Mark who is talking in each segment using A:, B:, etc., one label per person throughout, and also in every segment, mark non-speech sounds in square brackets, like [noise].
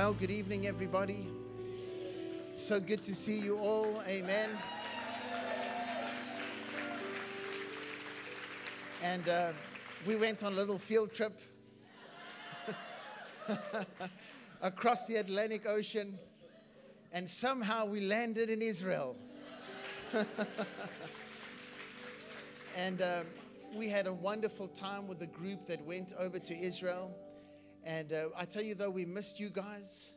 A: Well, good evening, everybody. So good to see you all. Amen. And uh, we went on a little field trip [laughs] across the Atlantic Ocean, and somehow we landed in Israel. [laughs] and uh, we had a wonderful time with the group that went over to Israel. And uh, I tell you, though, we missed you guys.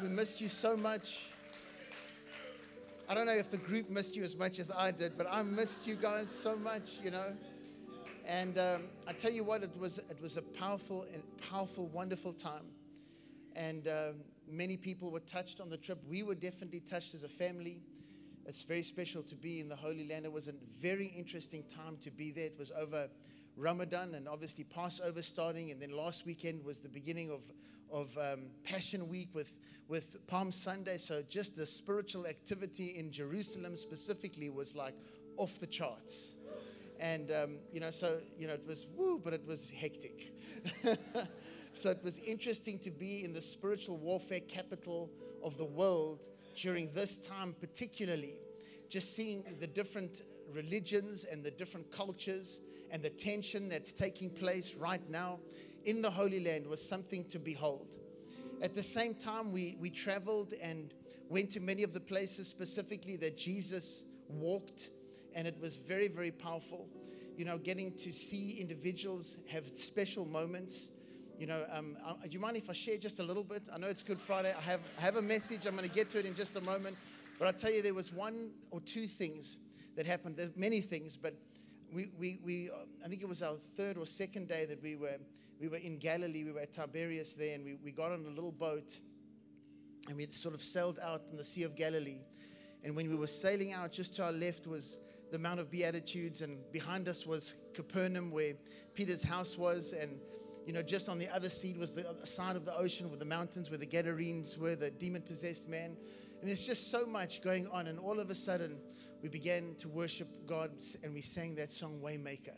A: We missed you so much. I don't know if the group missed you as much as I did, but I missed you guys so much, you know. And um, I tell you what, it was it was a powerful and powerful, wonderful time. And uh, many people were touched on the trip. We were definitely touched as a family. It's very special to be in the Holy Land. It was a very interesting time to be there. It was over Ramadan and obviously Passover starting, and then last weekend was the beginning of of um, Passion Week with with Palm Sunday. So just the spiritual activity in Jerusalem specifically was like off the charts. And um, you know, so you know, it was woo, but it was hectic. [laughs] so it was interesting to be in the spiritual warfare capital of the world during this time, particularly just seeing the different religions and the different cultures and the tension that's taking place right now in the Holy Land was something to behold. At the same time, we, we traveled and went to many of the places specifically that Jesus walked, and it was very, very powerful. You know, getting to see individuals have special moments. You know, um, uh, do you mind if I share just a little bit? I know it's Good Friday. I have, I have a message. I'm going to get to it in just a moment. But I tell you, there was one or two things that happened. There's many things, but we, we, we uh, I think it was our third or second day that we were, we were in Galilee. We were at Tiberias there, and we, we got on a little boat, and we sort of sailed out in the Sea of Galilee. And when we were sailing out, just to our left was the Mount of Beatitudes, and behind us was Capernaum, where Peter's house was, and you know, just on the other side was the side of the ocean with the mountains where the Gadarenes were, the demon possessed man. And there's just so much going on. And all of a sudden, we began to worship God and we sang that song, Waymaker.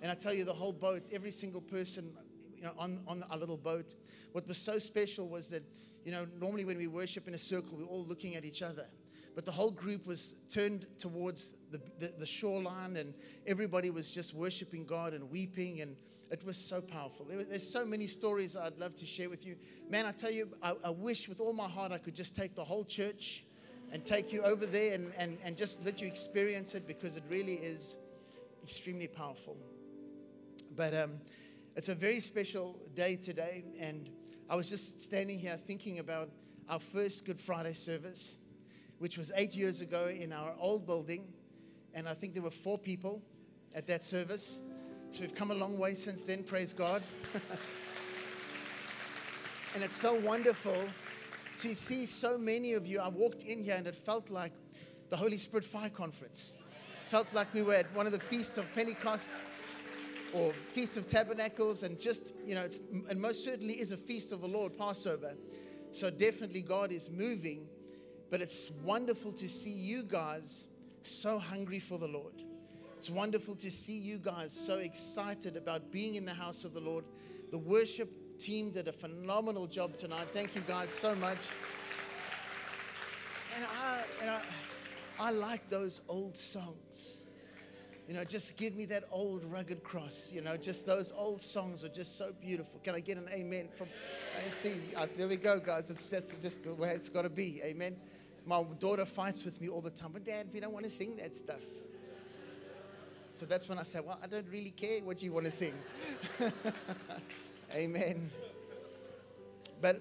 A: And I tell you, the whole boat, every single person you know, on, on our little boat, what was so special was that, you know, normally when we worship in a circle, we're all looking at each other. But the whole group was turned towards the, the, the shoreline, and everybody was just worshiping God and weeping. And it was so powerful. There, there's so many stories I'd love to share with you. Man, I tell you, I, I wish with all my heart I could just take the whole church and take you over there and, and, and just let you experience it because it really is extremely powerful. But um, it's a very special day today, and I was just standing here thinking about our first Good Friday service, which was eight years ago in our old building, and I think there were four people at that service. So we've come a long way since then, praise God. [laughs] and it's so wonderful to see so many of you. I walked in here and it felt like the Holy Spirit Fire Conference. Felt like we were at one of the feasts of Pentecost or Feast of Tabernacles, and just, you know, it's, and most certainly is a feast of the Lord, Passover. So definitely God is moving, but it's wonderful to see you guys so hungry for the Lord. It's wonderful to see you guys so excited about being in the house of the Lord. The worship team did a phenomenal job tonight. Thank you guys so much. And I, I, like those old songs. You know, just give me that old rugged cross. You know, just those old songs are just so beautiful. Can I get an amen from? I see. Uh, there we go, guys. It's, that's just the way it's got to be. Amen. My daughter fights with me all the time. But Dad, we don't want to sing that stuff. So that's when I say, Well, I don't really care what you want to sing. [laughs] Amen. But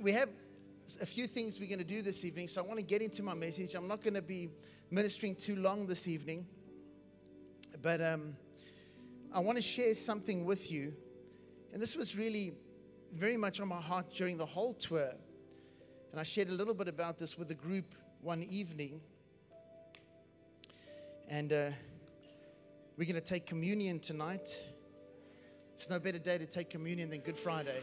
A: we have a few things we're going to do this evening. So I want to get into my message. I'm not going to be ministering too long this evening. But um, I want to share something with you. And this was really very much on my heart during the whole tour. And I shared a little bit about this with the group one evening. And uh, we're going to take communion tonight. It's no better day to take communion than Good Friday.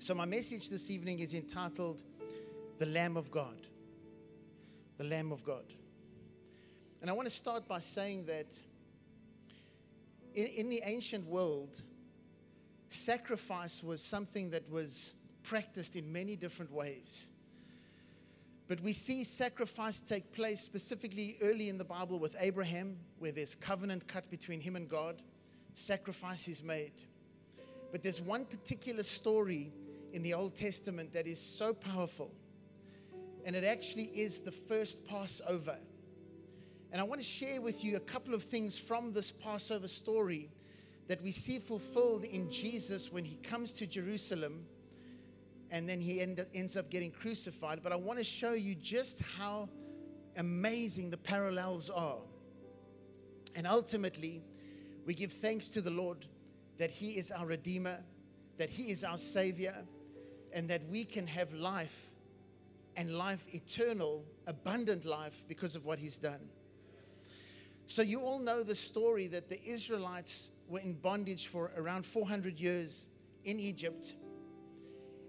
A: So, my message this evening is entitled The Lamb of God. The Lamb of God. And I want to start by saying that in, in the ancient world, sacrifice was something that was practiced in many different ways. But we see sacrifice take place specifically early in the Bible with Abraham, where there's covenant cut between him and God. Sacrifice is made. But there's one particular story in the Old Testament that is so powerful. And it actually is the first Passover. And I want to share with you a couple of things from this Passover story that we see fulfilled in Jesus when he comes to Jerusalem and then he end, ends up getting crucified. But I want to show you just how amazing the parallels are. And ultimately, we give thanks to the Lord that He is our Redeemer, that He is our Savior, and that we can have life and life eternal, abundant life because of what He's done. So, you all know the story that the Israelites were in bondage for around 400 years in Egypt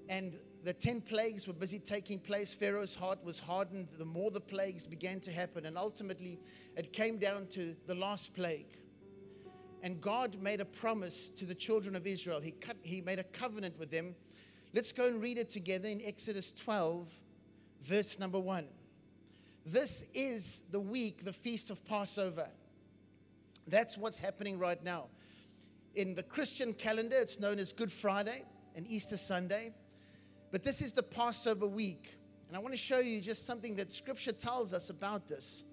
A: and the 10 plagues were busy taking place. Pharaoh's heart was hardened the more the plagues began to happen. And ultimately, it came down to the last plague. And God made a promise to the children of Israel. He, cut, he made a covenant with them. Let's go and read it together in Exodus 12, verse number 1. This is the week, the feast of Passover. That's what's happening right now. In the Christian calendar, it's known as Good Friday and Easter Sunday. But this is the Passover week. And I want to show you just something that scripture tells us about this.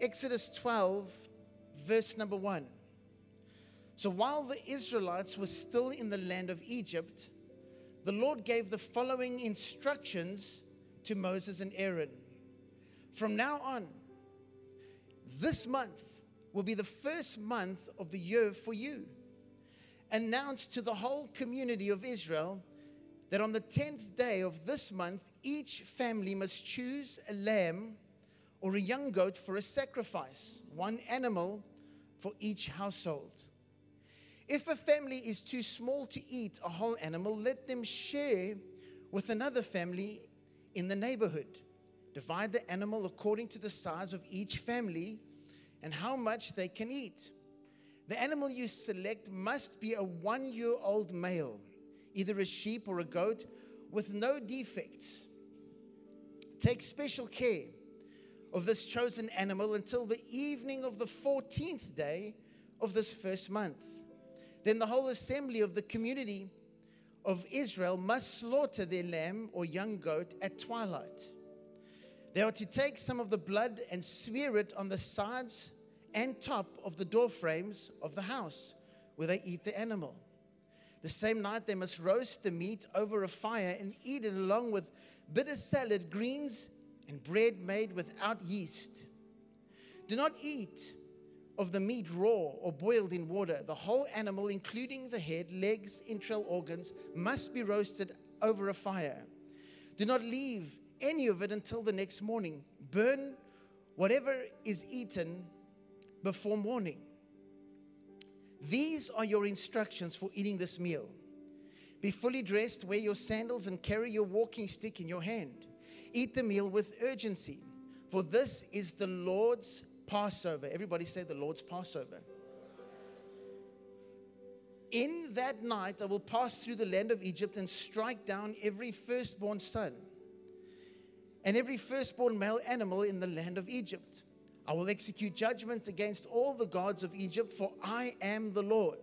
A: Exodus 12, verse number 1. So while the Israelites were still in the land of Egypt, the Lord gave the following instructions to Moses and Aaron. From now on, this month will be the first month of the year for you. Announce to the whole community of Israel that on the 10th day of this month, each family must choose a lamb or a young goat for a sacrifice, one animal for each household. If a family is too small to eat a whole animal, let them share with another family in the neighborhood. Divide the animal according to the size of each family and how much they can eat. The animal you select must be a one year old male either a sheep or a goat, with no defects. Take special care of this chosen animal until the evening of the 14th day of this first month. Then the whole assembly of the community of Israel must slaughter their lamb or young goat at twilight. They are to take some of the blood and smear it on the sides and top of the door frames of the house where they eat the animal. The same night, they must roast the meat over a fire and eat it along with bitter salad, greens, and bread made without yeast. Do not eat of the meat raw or boiled in water. The whole animal, including the head, legs, internal organs, must be roasted over a fire. Do not leave any of it until the next morning. Burn whatever is eaten before morning. These are your instructions for eating this meal. Be fully dressed, wear your sandals, and carry your walking stick in your hand. Eat the meal with urgency, for this is the Lord's Passover. Everybody say the Lord's Passover. In that night, I will pass through the land of Egypt and strike down every firstborn son and every firstborn male animal in the land of Egypt. I will execute judgment against all the gods of Egypt, for I am the Lord.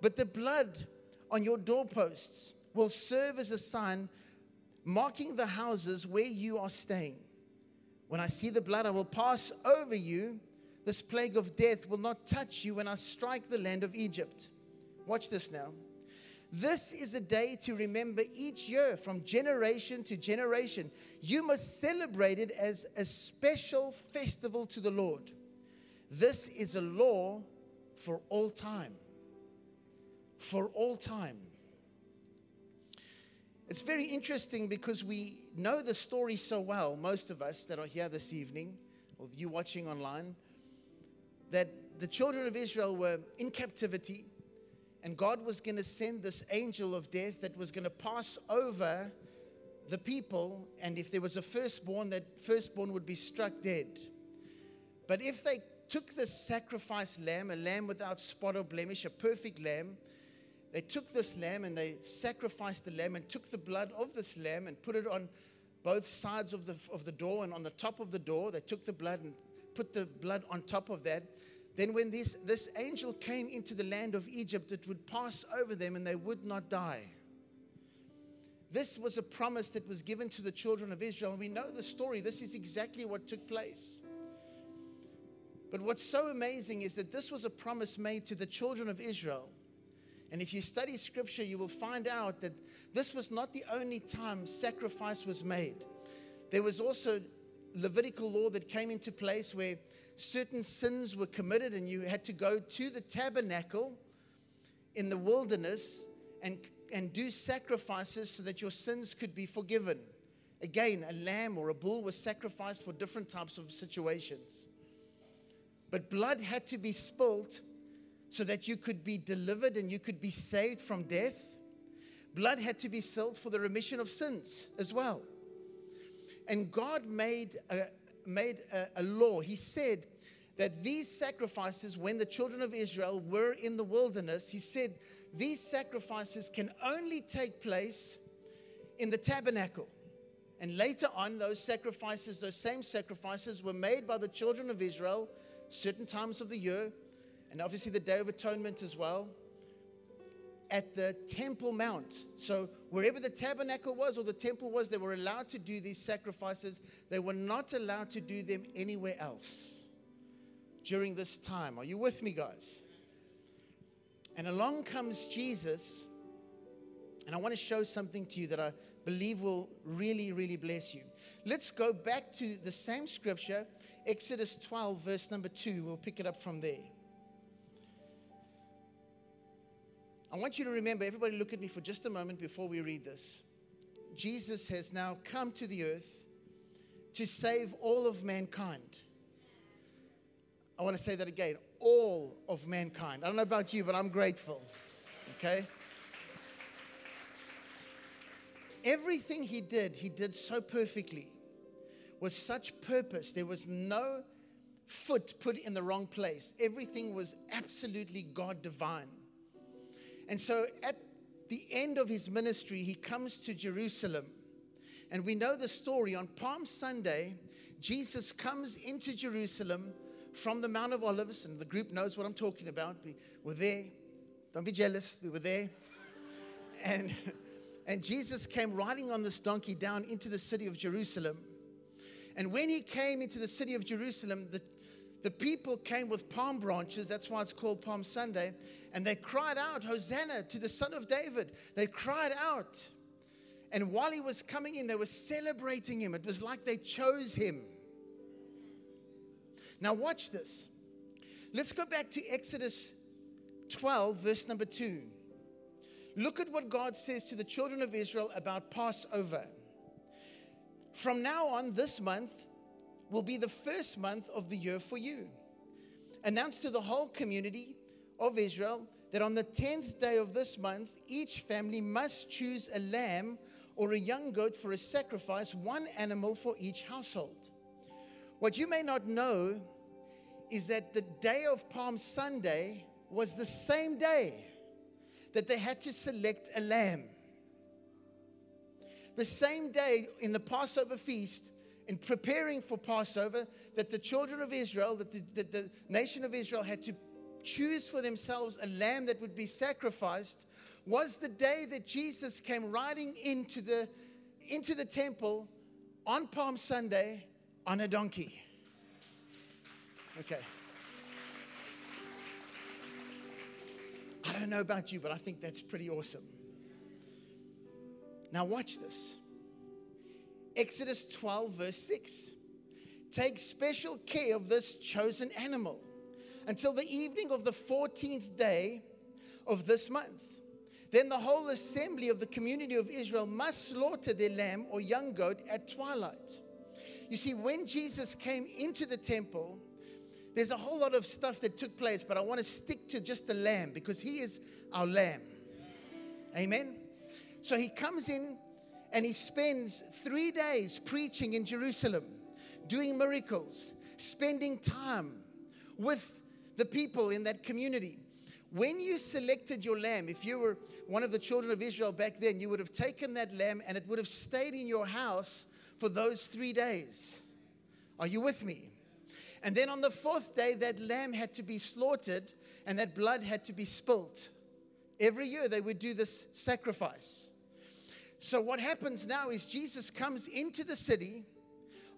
A: But the blood on your doorposts will serve as a sign marking the houses where you are staying. When I see the blood, I will pass over you. This plague of death will not touch you when I strike the land of Egypt. Watch this now. This is a day to remember each year from generation to generation. You must celebrate it as a special festival to the Lord. This is a law for all time. For all time. It's very interesting because we know the story so well, most of us that are here this evening, or you watching online, that the children of Israel were in captivity and God was going to send this angel of death that was going to pass over the people. And if there was a firstborn, that firstborn would be struck dead. But if they took this sacrifice lamb, a lamb without spot or blemish, a perfect lamb. They took this lamb and they sacrificed the lamb and took the blood of this lamb and put it on both sides of the, of the door and on the top of the door. They took the blood and put the blood on top of that. Then, when this, this angel came into the land of Egypt, it would pass over them and they would not die. This was a promise that was given to the children of Israel. And we know the story. This is exactly what took place. But what's so amazing is that this was a promise made to the children of Israel. And if you study scripture, you will find out that this was not the only time sacrifice was made. There was also Levitical law that came into place where certain sins were committed, and you had to go to the tabernacle in the wilderness and, and do sacrifices so that your sins could be forgiven. Again, a lamb or a bull was sacrificed for different types of situations. But blood had to be spilt so that you could be delivered and you could be saved from death. Blood had to be spilled for the remission of sins as well. And God made a, made a, a law. He said that these sacrifices, when the children of Israel were in the wilderness, He said these sacrifices can only take place in the tabernacle. And later on, those sacrifices, those same sacrifices, were made by the children of Israel certain times of the year, and obviously the Day of Atonement as well, at the Temple Mount. So, wherever the tabernacle was or the temple was, they were allowed to do these sacrifices. They were not allowed to do them anywhere else during this time. Are you with me, guys? And along comes Jesus, and I want to show something to you that I believe will really, really bless you. Let's go back to the same scripture Exodus 12, verse number 2. We'll pick it up from there. I want you to remember, everybody look at me for just a moment before we read this. Jesus has now come to the earth to save all of mankind. I want to say that again all of mankind. I don't know about you, but I'm grateful. Okay? Everything he did, he did so perfectly with such purpose. There was no foot put in the wrong place. Everything was absolutely God divine. And so at the end of his ministry, he comes to Jerusalem. And we know the story. On Palm Sunday, Jesus comes into Jerusalem from the Mount of Olives, and the group knows what I'm talking about. We were there. Don't be jealous. We were there. [laughs] And, and Jesus came riding on this donkey down into the city of Jerusalem. And when he came into the city of Jerusalem, the, the people came with palm branches. That's why it's called Palm Sunday. And they cried out, Hosanna to the Son of David. They cried out. And while he was coming in, they were celebrating him. It was like they chose him. Now, watch this. Let's go back to Exodus 12, verse number 2. Look at what God says to the children of Israel about Passover. From now on, this month will be the first month of the year for you. Announce to the whole community of Israel that on the 10th day of this month, each family must choose a lamb or a young goat for a sacrifice, one animal for each household. What you may not know is that the day of Palm Sunday was the same day that they had to select a lamb the same day in the Passover feast, in preparing for Passover, that the children of Israel, that the, that the nation of Israel had to choose for themselves a lamb that would be sacrificed, was the day that Jesus came riding into the, into the temple on Palm Sunday on a donkey. Okay. I don't know about you, but I think that's pretty awesome. Now, watch this Exodus 12, verse 6. Take special care of this chosen animal until the evening of the 14th day of this month. Then the whole assembly of the community of Israel must slaughter their lamb or young goat at twilight. You see, when Jesus came into the temple, there's a whole lot of stuff that took place, but I want to stick to just the lamb because he is our lamb. Amen. So he comes in and he spends three days preaching in Jerusalem, doing miracles, spending time with the people in that community. When you selected your lamb, if you were one of the children of Israel back then, you would have taken that lamb and it would have stayed in your house for those three days. Are you with me? And then on the fourth day, that lamb had to be slaughtered and that blood had to be spilt. Every year they would do this sacrifice. So, what happens now is Jesus comes into the city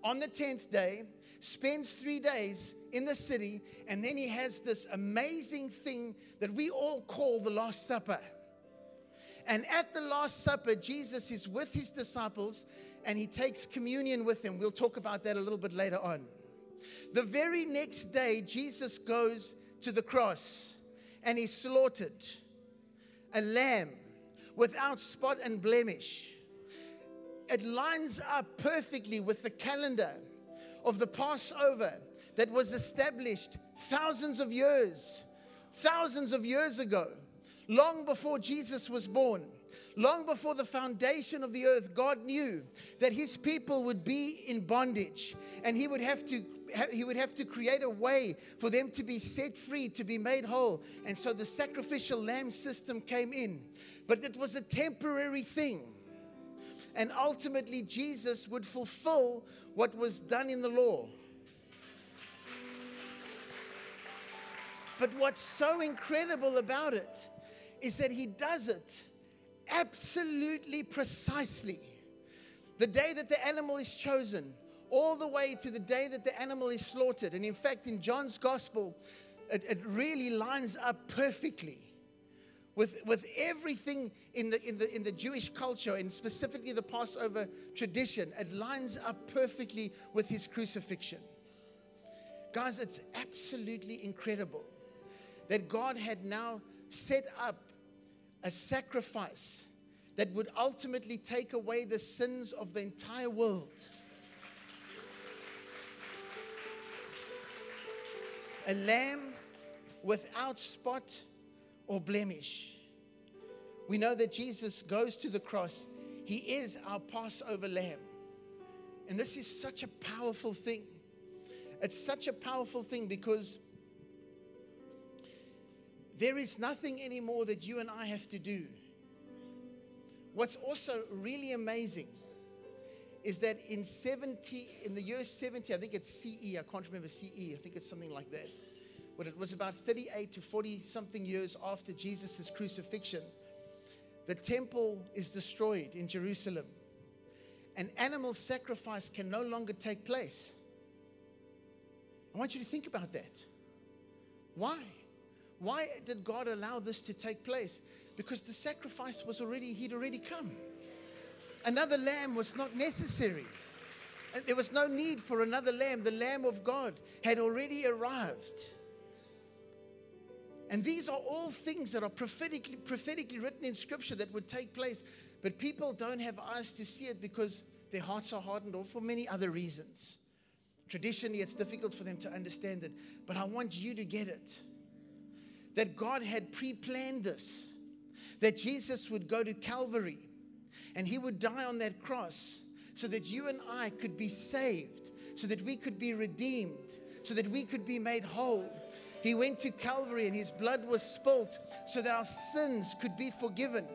A: on the 10th day, spends three days in the city, and then he has this amazing thing that we all call the Last Supper. And at the Last Supper, Jesus is with his disciples and he takes communion with them. We'll talk about that a little bit later on. The very next day, Jesus goes to the cross and he's slaughtered a lamb without spot and blemish. It lines up perfectly with the calendar of the Passover that was established thousands of years, thousands of years ago, long before Jesus was born. Long before the foundation of the earth, God knew that his people would be in bondage and he would have to he would have to create a way for them to be set free, to be made whole. And so the sacrificial lamb system came in. But it was a temporary thing. And ultimately, Jesus would fulfill what was done in the law. But what's so incredible about it is that he does it absolutely precisely. The day that the animal is chosen, all the way to the day that the animal is slaughtered. And in fact, in John's gospel, it, it really lines up perfectly with, with everything in the, in, the, in the Jewish culture and specifically the Passover tradition. It lines up perfectly with his crucifixion. Guys, it's absolutely incredible that God had now set up a sacrifice that would ultimately take away the sins of the entire world. a lamb without spot or blemish. We know that Jesus goes to the cross, He is our Passover lamb. And this is such a powerful thing. It's such a powerful thing because there is nothing anymore that you and I have to do. What's also really amazing is that in 70, in the year 70, I think it's CE, I can't remember CE, I think it's something like that. But it was about 38 to 40 something years after Jesus' crucifixion, the temple is destroyed in Jerusalem. An animal sacrifice can no longer take place. I want you to think about that. Why? Why did God allow this to take place? Because the sacrifice was already, he'd already come. Another lamb was not necessary. There was no need for another lamb. The Lamb of God had already arrived. And these are all things that are prophetically, prophetically written in Scripture that would take place. But people don't have eyes to see it because their hearts are hardened or for many other reasons. Traditionally, it's difficult for them to understand it. But I want you to get it that God had pre planned this, that Jesus would go to Calvary and he would die on that cross so that you and I could be saved, so that we could be redeemed, so that we could be made whole. He went to Calvary and his blood was spilt so that our sins could be forgiven.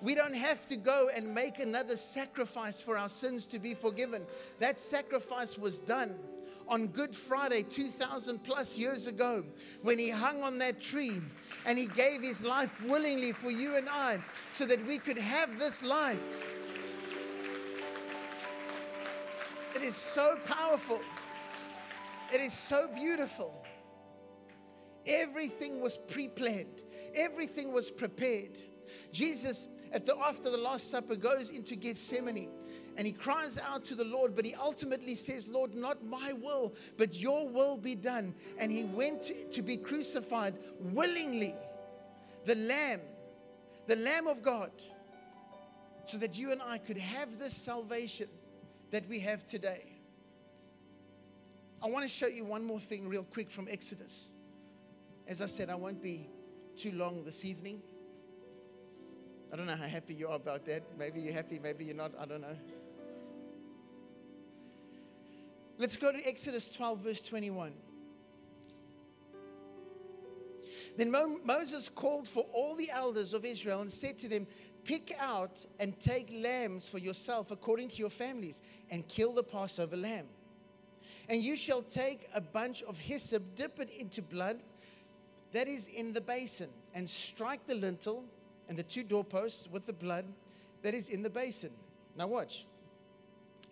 A: We don't have to go and make another sacrifice for our sins to be forgiven. That sacrifice was done on Good Friday 2000 plus years ago when he hung on that tree and he gave his life willingly for you and I so that we could have this life. It is so powerful. It is so beautiful. Everything was pre planned, everything was prepared. Jesus, at the, after the Last Supper, goes into Gethsemane and he cries out to the Lord, but he ultimately says, Lord, not my will, but your will be done. And he went to be crucified willingly, the Lamb, the Lamb of God, so that you and I could have this salvation that we have today. I want to show you one more thing, real quick, from Exodus. As I said, I won't be too long this evening. I don't know how happy you are about that. Maybe you're happy, maybe you're not. I don't know. Let's go to Exodus 12, verse 21. Then Mo- Moses called for all the elders of Israel and said to them, Pick out and take lambs for yourself according to your families, and kill the Passover lamb. And you shall take a bunch of hyssop, dip it into blood that is in the basin, and strike the lintel and the two doorposts with the blood that is in the basin. Now, watch.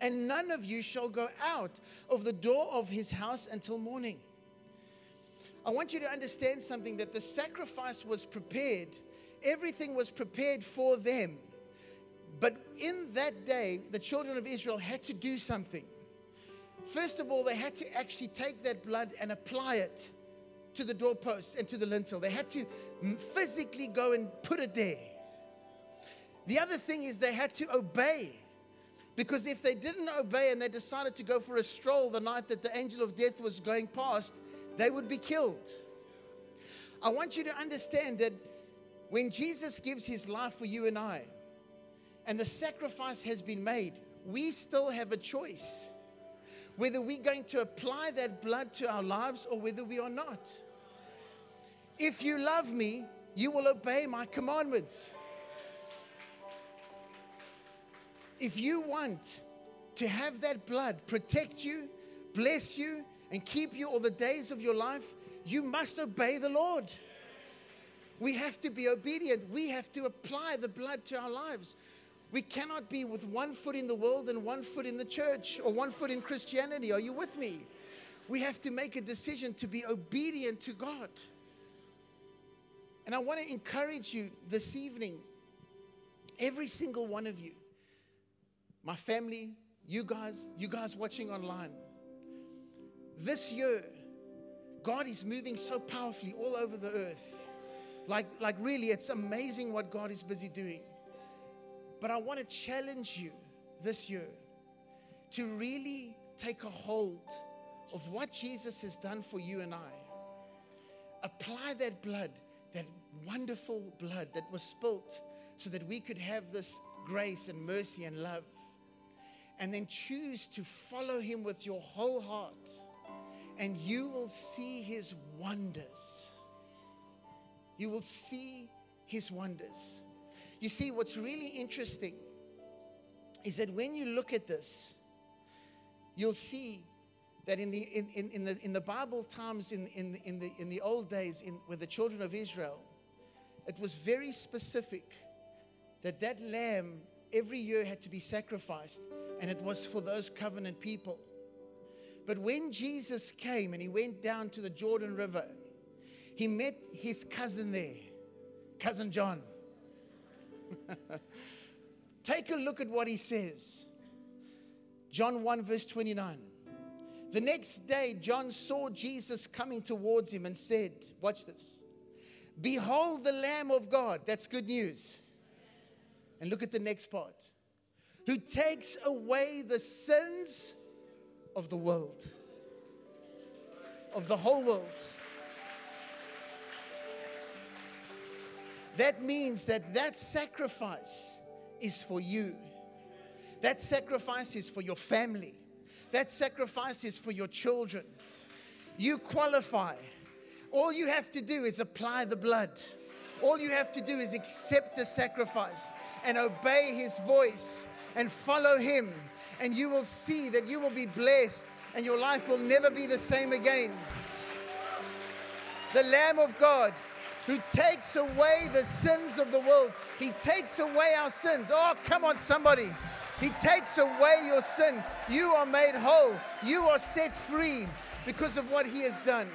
A: And none of you shall go out of the door of his house until morning. I want you to understand something that the sacrifice was prepared, everything was prepared for them. But in that day, the children of Israel had to do something. First of all, they had to actually take that blood and apply it to the doorposts and to the lintel. They had to physically go and put it there. The other thing is they had to obey. Because if they didn't obey and they decided to go for a stroll the night that the angel of death was going past, they would be killed. I want you to understand that when Jesus gives his life for you and I, and the sacrifice has been made, we still have a choice whether we're going to apply that blood to our lives or whether we are not. If you love me, you will obey my commandments. If you want to have that blood protect you, bless you, and keep you all the days of your life, you must obey the Lord. We have to be obedient. We have to apply the blood to our lives. We cannot be with one foot in the world and one foot in the church or one foot in Christianity. Are you with me? We have to make a decision to be obedient to God. And I want to encourage you this evening, every single one of you, my family, you guys, you guys watching online this year, God is moving so powerfully all over the earth. Like, like really, it's amazing what God is busy doing. But I want to challenge you this year to really take a hold of what Jesus has done for you and I. Apply that blood, that wonderful blood that was spilt, so that we could have this grace and mercy and love. And then choose to follow Him with your whole heart and you will see his wonders. You will see his wonders. You see, what's really interesting is that when you look at this, you'll see that in the, in, in, in the, in the Bible times, in, in, in, the, in the old days, in, with the children of Israel, it was very specific that that lamb every year had to be sacrificed, and it was for those covenant people. But when Jesus came and he went down to the Jordan River, he met his cousin there, cousin John. [laughs] Take a look at what he says. John 1, verse 29. The next day, John saw Jesus coming towards him and said, Watch this. Behold the Lamb of God. That's good news. And look at the next part. Who takes away the sins of the world, of the whole world. That means that that sacrifice is for you. That sacrifice is for your family. That sacrifice is for your children. You qualify. All you have to do is apply the blood. All you have to do is accept the sacrifice and obey his voice and follow him and you will see that you will be blessed and your life will never be the same again. The Lamb of God who takes away the sins of the world, He takes away our sins. Oh, come on, somebody. He takes away your sin. You are made whole. You are set free because of what He has done.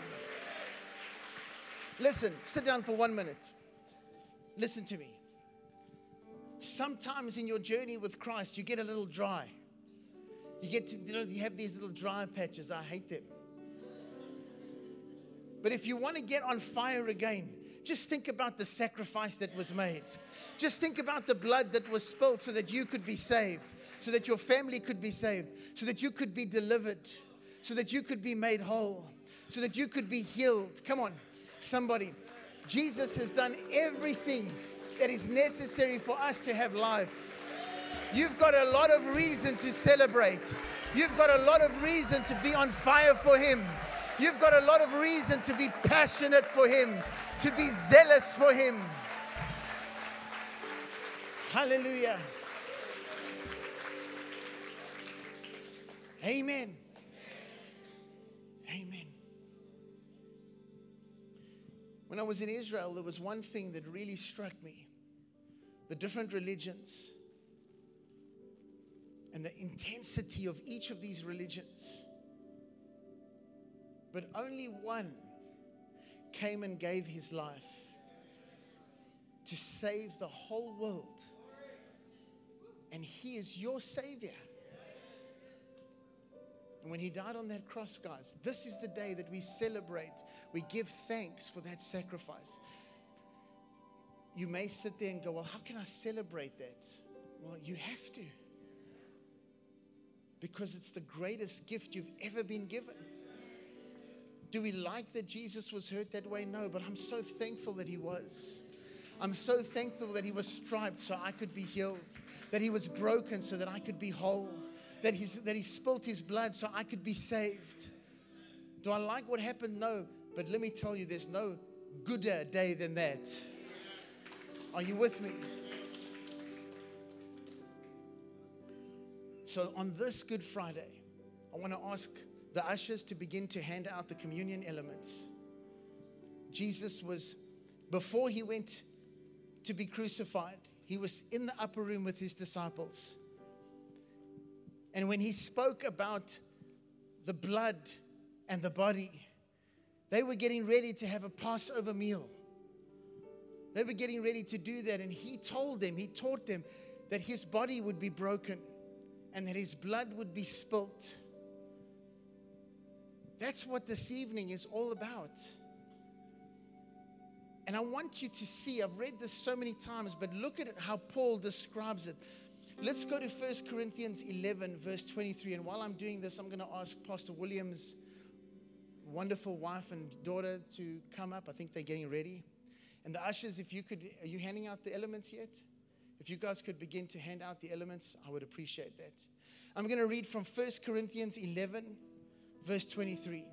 A: Listen, sit down for one minute. Listen to me. Sometimes in your journey with Christ, you get a little dry. You get to, you know, you have these little dry patches. I hate them. But if you want to get on fire again, just think about the sacrifice that was made. Just think about the blood that was spilled so that you could be saved, so that your family could be saved, so that you could be delivered, so that you could be made whole, so that you could be healed. Come on, somebody. Jesus has done everything that is necessary for us to have life. You've got a lot of reason to celebrate. You've got a lot of reason to be on fire for Him. You've got a lot of reason to be passionate for Him, to be zealous for Him. Hallelujah. Amen. Amen. When I was in Israel, there was one thing that really struck me the different religions and the intensity of each of these religions. But only one came and gave his life to save the whole world. And he is your Savior. And when he died on that cross, guys, this is the day that we celebrate. We give thanks for that sacrifice. You may sit there and go, Well, how can I celebrate that? Well, you have to. Because it's the greatest gift you've ever been given. Do we like that Jesus was hurt that way? No, but I'm so thankful that he was. I'm so thankful that he was striped so I could be healed, that he was broken so that I could be whole that, he's, that he spilt his blood so I could be saved. Do I like what happened? No. But let me tell you, there's no gooder day than that. Are you with me? So, on this Good Friday, I want to ask the ushers to begin to hand out the communion elements. Jesus was, before he went to be crucified, he was in the upper room with his disciples. And when he spoke about the blood and the body, they were getting ready to have a Passover meal. They were getting ready to do that. And he told them, he taught them that his body would be broken and that his blood would be spilt. That's what this evening is all about. And I want you to see, I've read this so many times, but look at how Paul describes it. Let's go to 1 Corinthians 11, verse 23. And while I'm doing this, I'm going to ask Pastor William's wonderful wife and daughter to come up. I think they're getting ready. And the ushers, if you could, are you handing out the elements yet? If you guys could begin to hand out the elements, I would appreciate that. I'm going to read from 1 Corinthians 11, verse 23.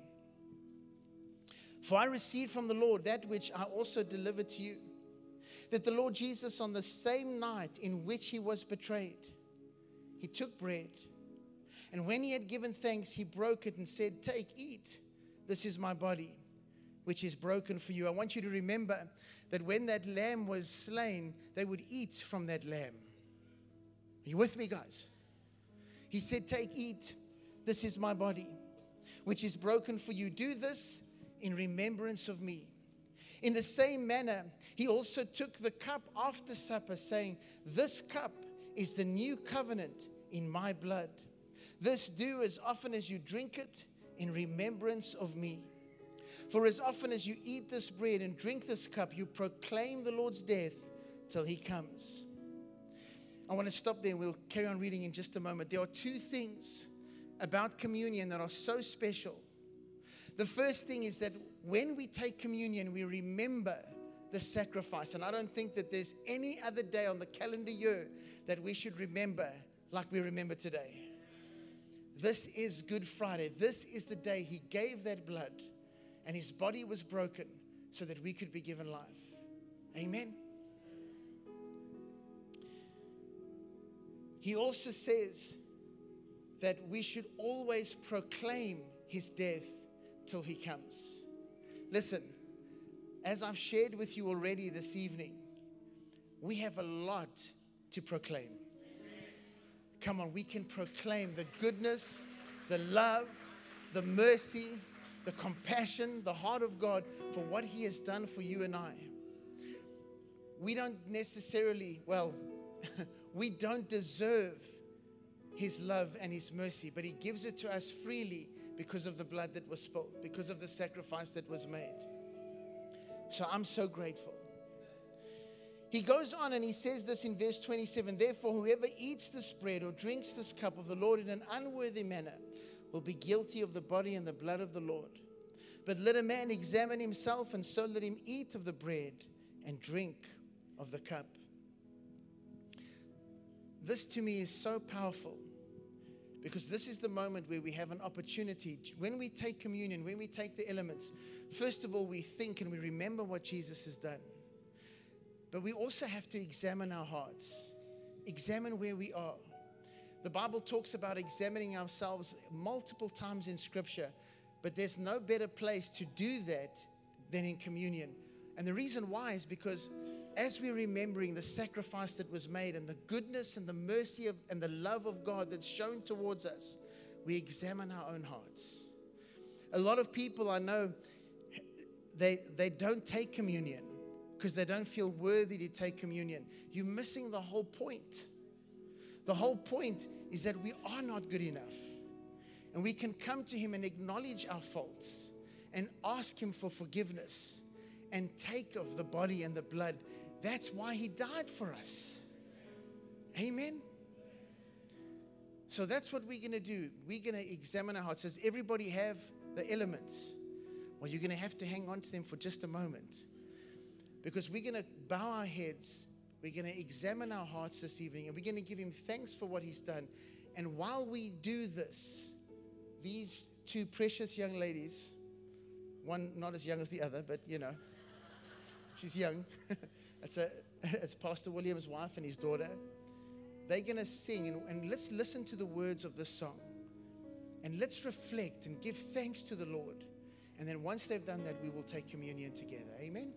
A: For I received from the Lord that which I also delivered to you that the Lord Jesus, on the same night in which he was betrayed, he took bread. And when he had given thanks, he broke it and said, Take, eat. This is my body, which is broken for you. I want you to remember that when that lamb was slain, they would eat from that lamb. Are you with me, guys? He said, Take, eat. This is my body, which is broken for you. Do this in remembrance of me. In the same manner, he also took the cup after supper, saying, This cup is the new covenant in my blood. This do as often as you drink it in remembrance of me. For as often as you eat this bread and drink this cup, you proclaim the Lord's death till he comes. I want to stop there we'll carry on reading in just a moment. There are two things about communion that are so special. The first thing is that when we take communion, we remember the sacrifice. And I don't think that there's any other day on the calendar year that we should remember like we remember today. This is Good Friday. This is the day He gave that blood and His body was broken so that we could be given life. Amen. He also says that we should always proclaim His death till He comes. Listen, as I've shared with you already this evening, we have a lot to proclaim. Come on, we can proclaim the goodness, the love, the mercy, the compassion, the heart of God for what He has done for you and I. We don't necessarily, well, [laughs] we don't deserve His love and His mercy, but He gives it to us freely because of the blood that was spilled, because of the sacrifice that was made. So I'm so grateful. He goes on and he says this in verse 27 Therefore, whoever eats this bread or drinks this cup of the Lord in an unworthy manner will be guilty of the body and the blood of the Lord. But let a man examine himself, and so let him eat of the bread and drink of the cup. This to me is so powerful Because this is the moment where we have an opportunity. When we take communion, when we take the elements, first of all, we think and we remember what Jesus has done. But we also have to examine our hearts, examine where we are. The Bible talks about examining ourselves multiple times in Scripture, but there's no better place to do that than in communion. And the reason why is because as we're remembering the sacrifice that was made and the goodness and the mercy of, and the love of God that's shown towards us, we examine our own hearts. A lot of people I know, they, they don't take communion because they don't feel worthy to take communion. You're missing the whole point. The whole point is that we are not good enough. And we can come to Him and acknowledge our faults and ask Him for forgiveness and take of the body and the blood. That's why He died for us. Amen. So that's what we're going to do. We're going to examine our hearts. Does everybody have the elements? Well, you're going to have to hang on to them for just a moment because we're going to bow our heads we're going to examine our hearts this evening and we're going to give him thanks for what he's done. And while we do this, these two precious young ladies, one not as young as the other, but you know, she's young. [laughs] it's, a, [laughs] it's Pastor William's wife and his daughter. They're going to sing, and, and let's listen to the words of this song. And let's reflect and give thanks to the Lord. And then once they've done that, we will take communion together. Amen.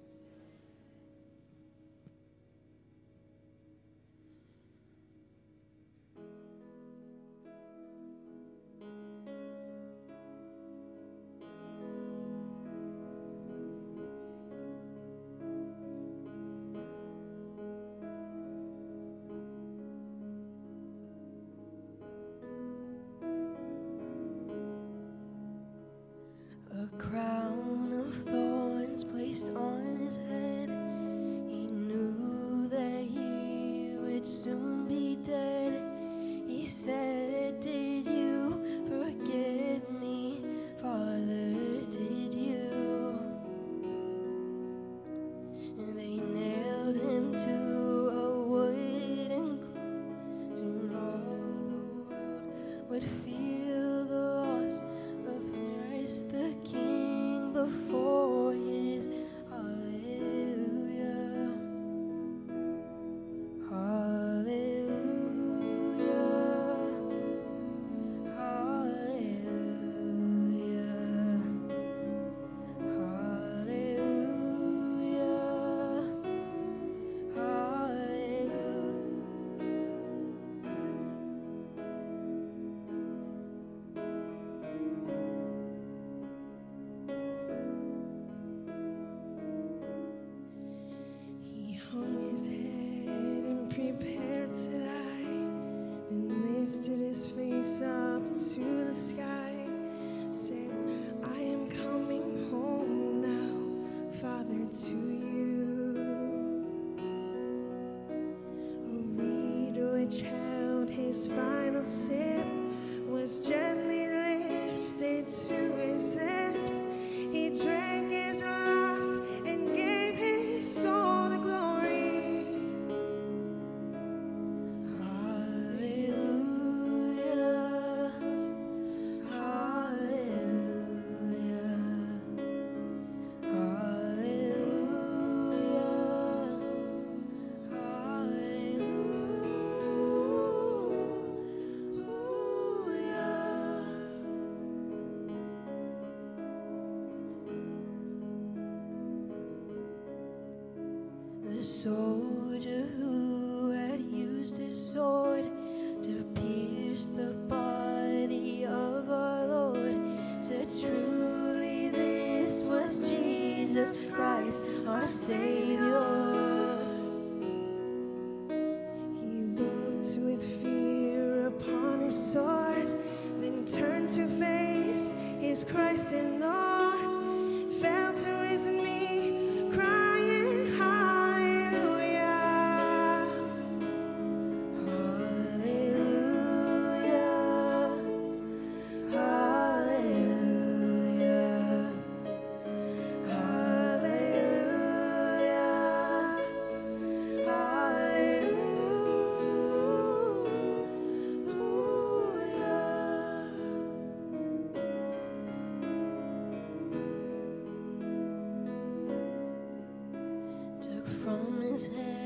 B: From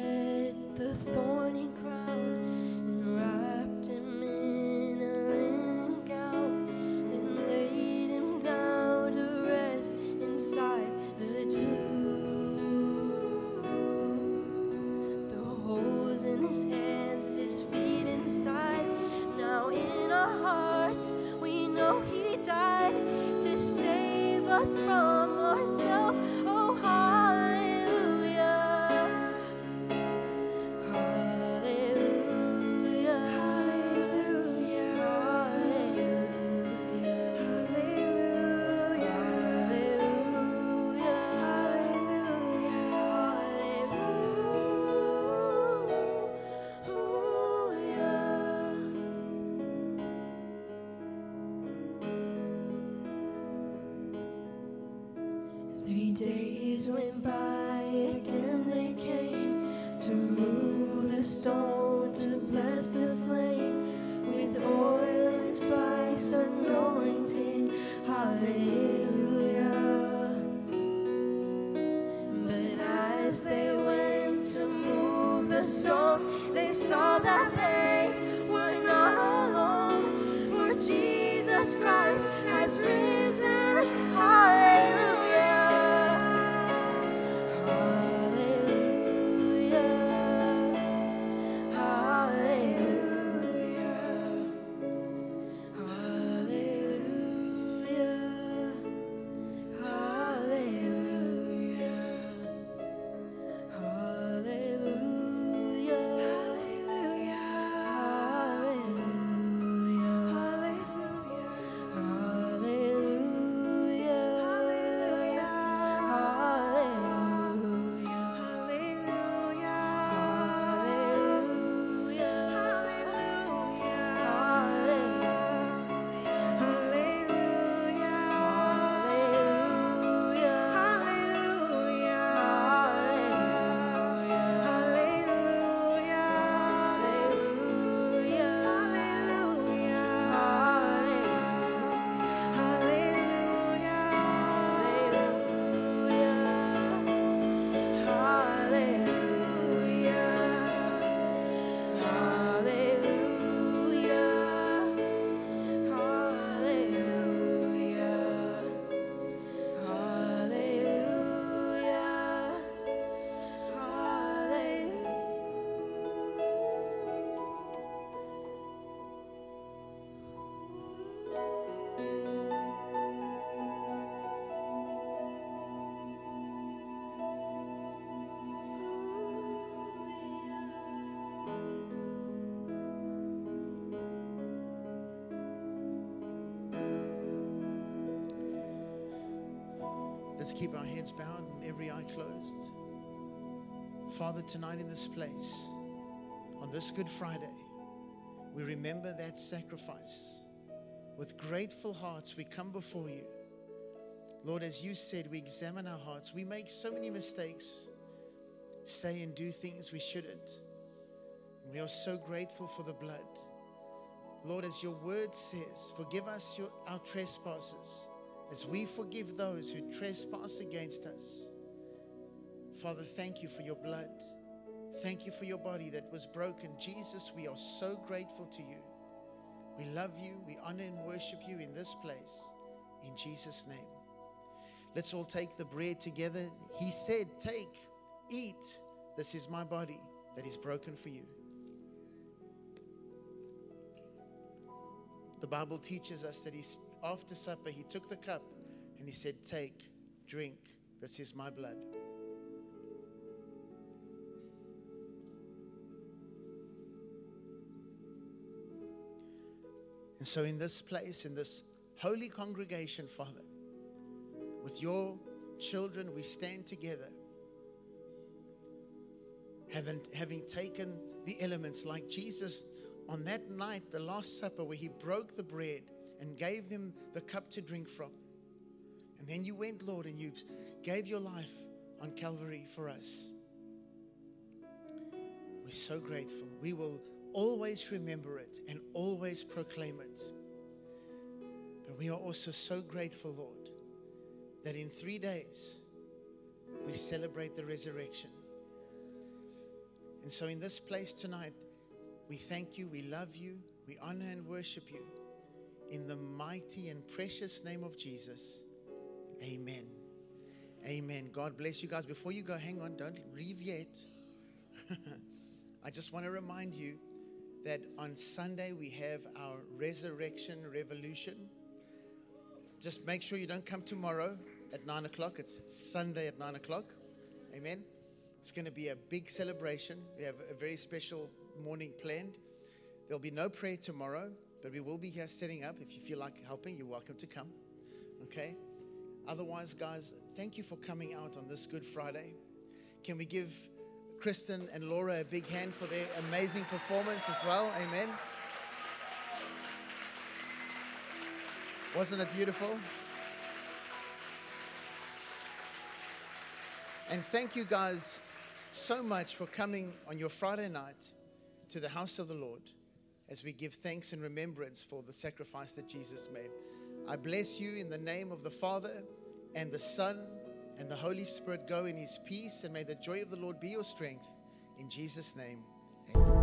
B: stone, they
A: Let's keep our heads bowed and every eye closed. Father, tonight in this place, on this Good Friday, we remember that sacrifice. With grateful hearts, we come before you. Lord, as you said, we examine our hearts. We make so many mistakes, say and do things we shouldn't. We are so grateful for the blood. Lord, as your word says, forgive us your, our trespasses as we forgive those who trespass against us. Father, thank you for your blood. Thank you for your body that was broken. Jesus, we are so grateful to you. We love you, we honor and worship you in this place. In Jesus' name. Let's all take the bread together. He said, Take, eat. This is my body that is broken for you. The Bible teaches us that he's, after supper, he took the cup and he said, Take, drink. This is my blood. And so, in this place, in this holy congregation, Father, with your children, we stand together, having, having taken the elements like Jesus on that night, the Last Supper, where he broke the bread and gave them the cup to drink from. And then you went, Lord, and you gave your life on Calvary for us. We're so grateful. We will always remember it and always proclaim it. But we are also so grateful, Lord, that in three days we celebrate the resurrection. And so, in this place tonight, we thank you, we love you, we honor and worship you. In the mighty and precious name of Jesus, amen. Amen. God bless you guys. Before you go, hang on, don't leave yet. [laughs] I just want to remind you that on Sunday we have our resurrection revolution. Just make sure you don't come tomorrow at nine o'clock. It's Sunday at nine o'clock. Amen. It's going to be a big celebration. We have a very special morning planned. There'll be no prayer tomorrow, but we will be here setting up. If you feel like helping, you're welcome to come. Okay? Otherwise, guys, thank you for coming out on this Good Friday. Can we give Kristen and Laura a big hand for their amazing performance as well? Amen. Wasn't it beautiful? And thank you guys so much for coming on your Friday night to the house of the Lord as we give thanks and remembrance for the sacrifice that Jesus made. I bless you in the name of the Father and the Son and the Holy Spirit. Go in his peace, and may the joy of the Lord be your strength. In Jesus' name, amen.